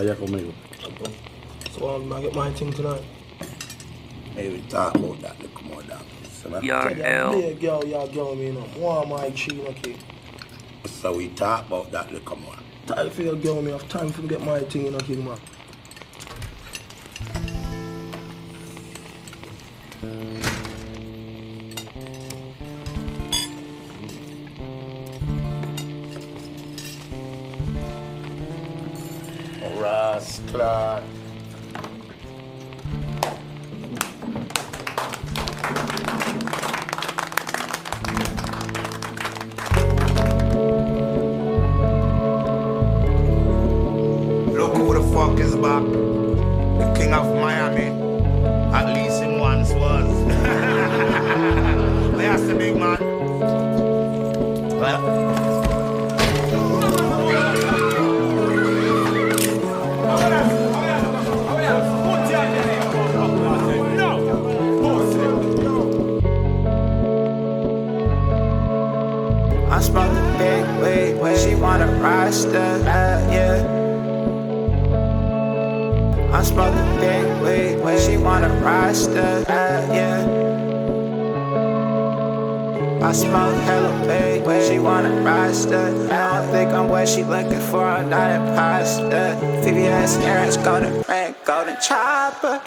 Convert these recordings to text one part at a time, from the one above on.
Allá conmigo. So um, I'm gonna get my thing tonight. Hey, we talk about that little more down. So, man, Tell Yarn you, L. be a girl, y'all girl me, you know. One my tree, okay. so we talk about that little more. Time for your girl me, have time for me get my thing, you know, king man. Rascal. Look who the fuck is back. The king of Miami. At least I'm smoking big weed when she wanna rasta, uh, yeah. I'm smoking big weed when she wanna rasta, uh, yeah. I smoke hella big when she wanna rasta. I don't think I'm what she looking for, I'm not imposter. VVS earrings, golden ring, golden chopper.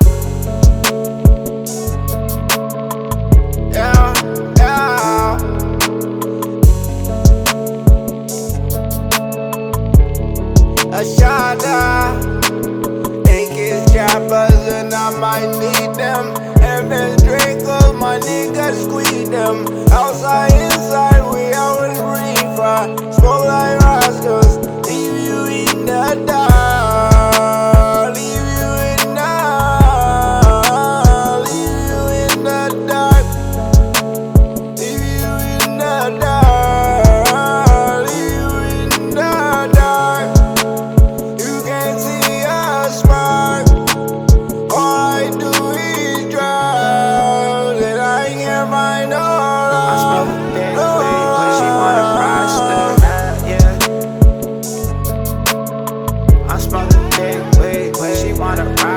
I might need them. And then drink up my niggas squeeze them. Outside,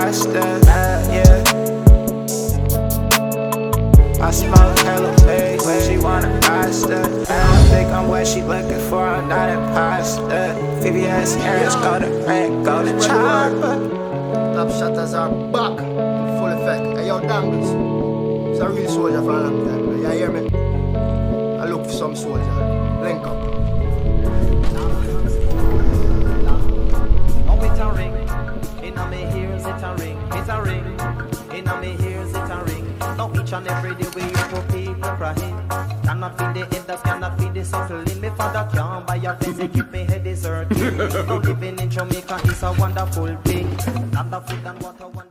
wanna rasta, yeah. I smoke hella weed when she wanna rasta. I don't think I'm what she looking for, I'm not imposter. VVS earrings, golden ring, golden chopper. Top shutters are back full effect. Hey, yo, Dangles. It's a real soldier for a long time. You hear me? I look for some soldier. Link up. And every day we hear for people crying. Cannot feed the elders, cannot feed the suckling. Me father can't buy a fence, they keep me head deserted. now living in Jamaica is a wonderful thing. Not the food and water.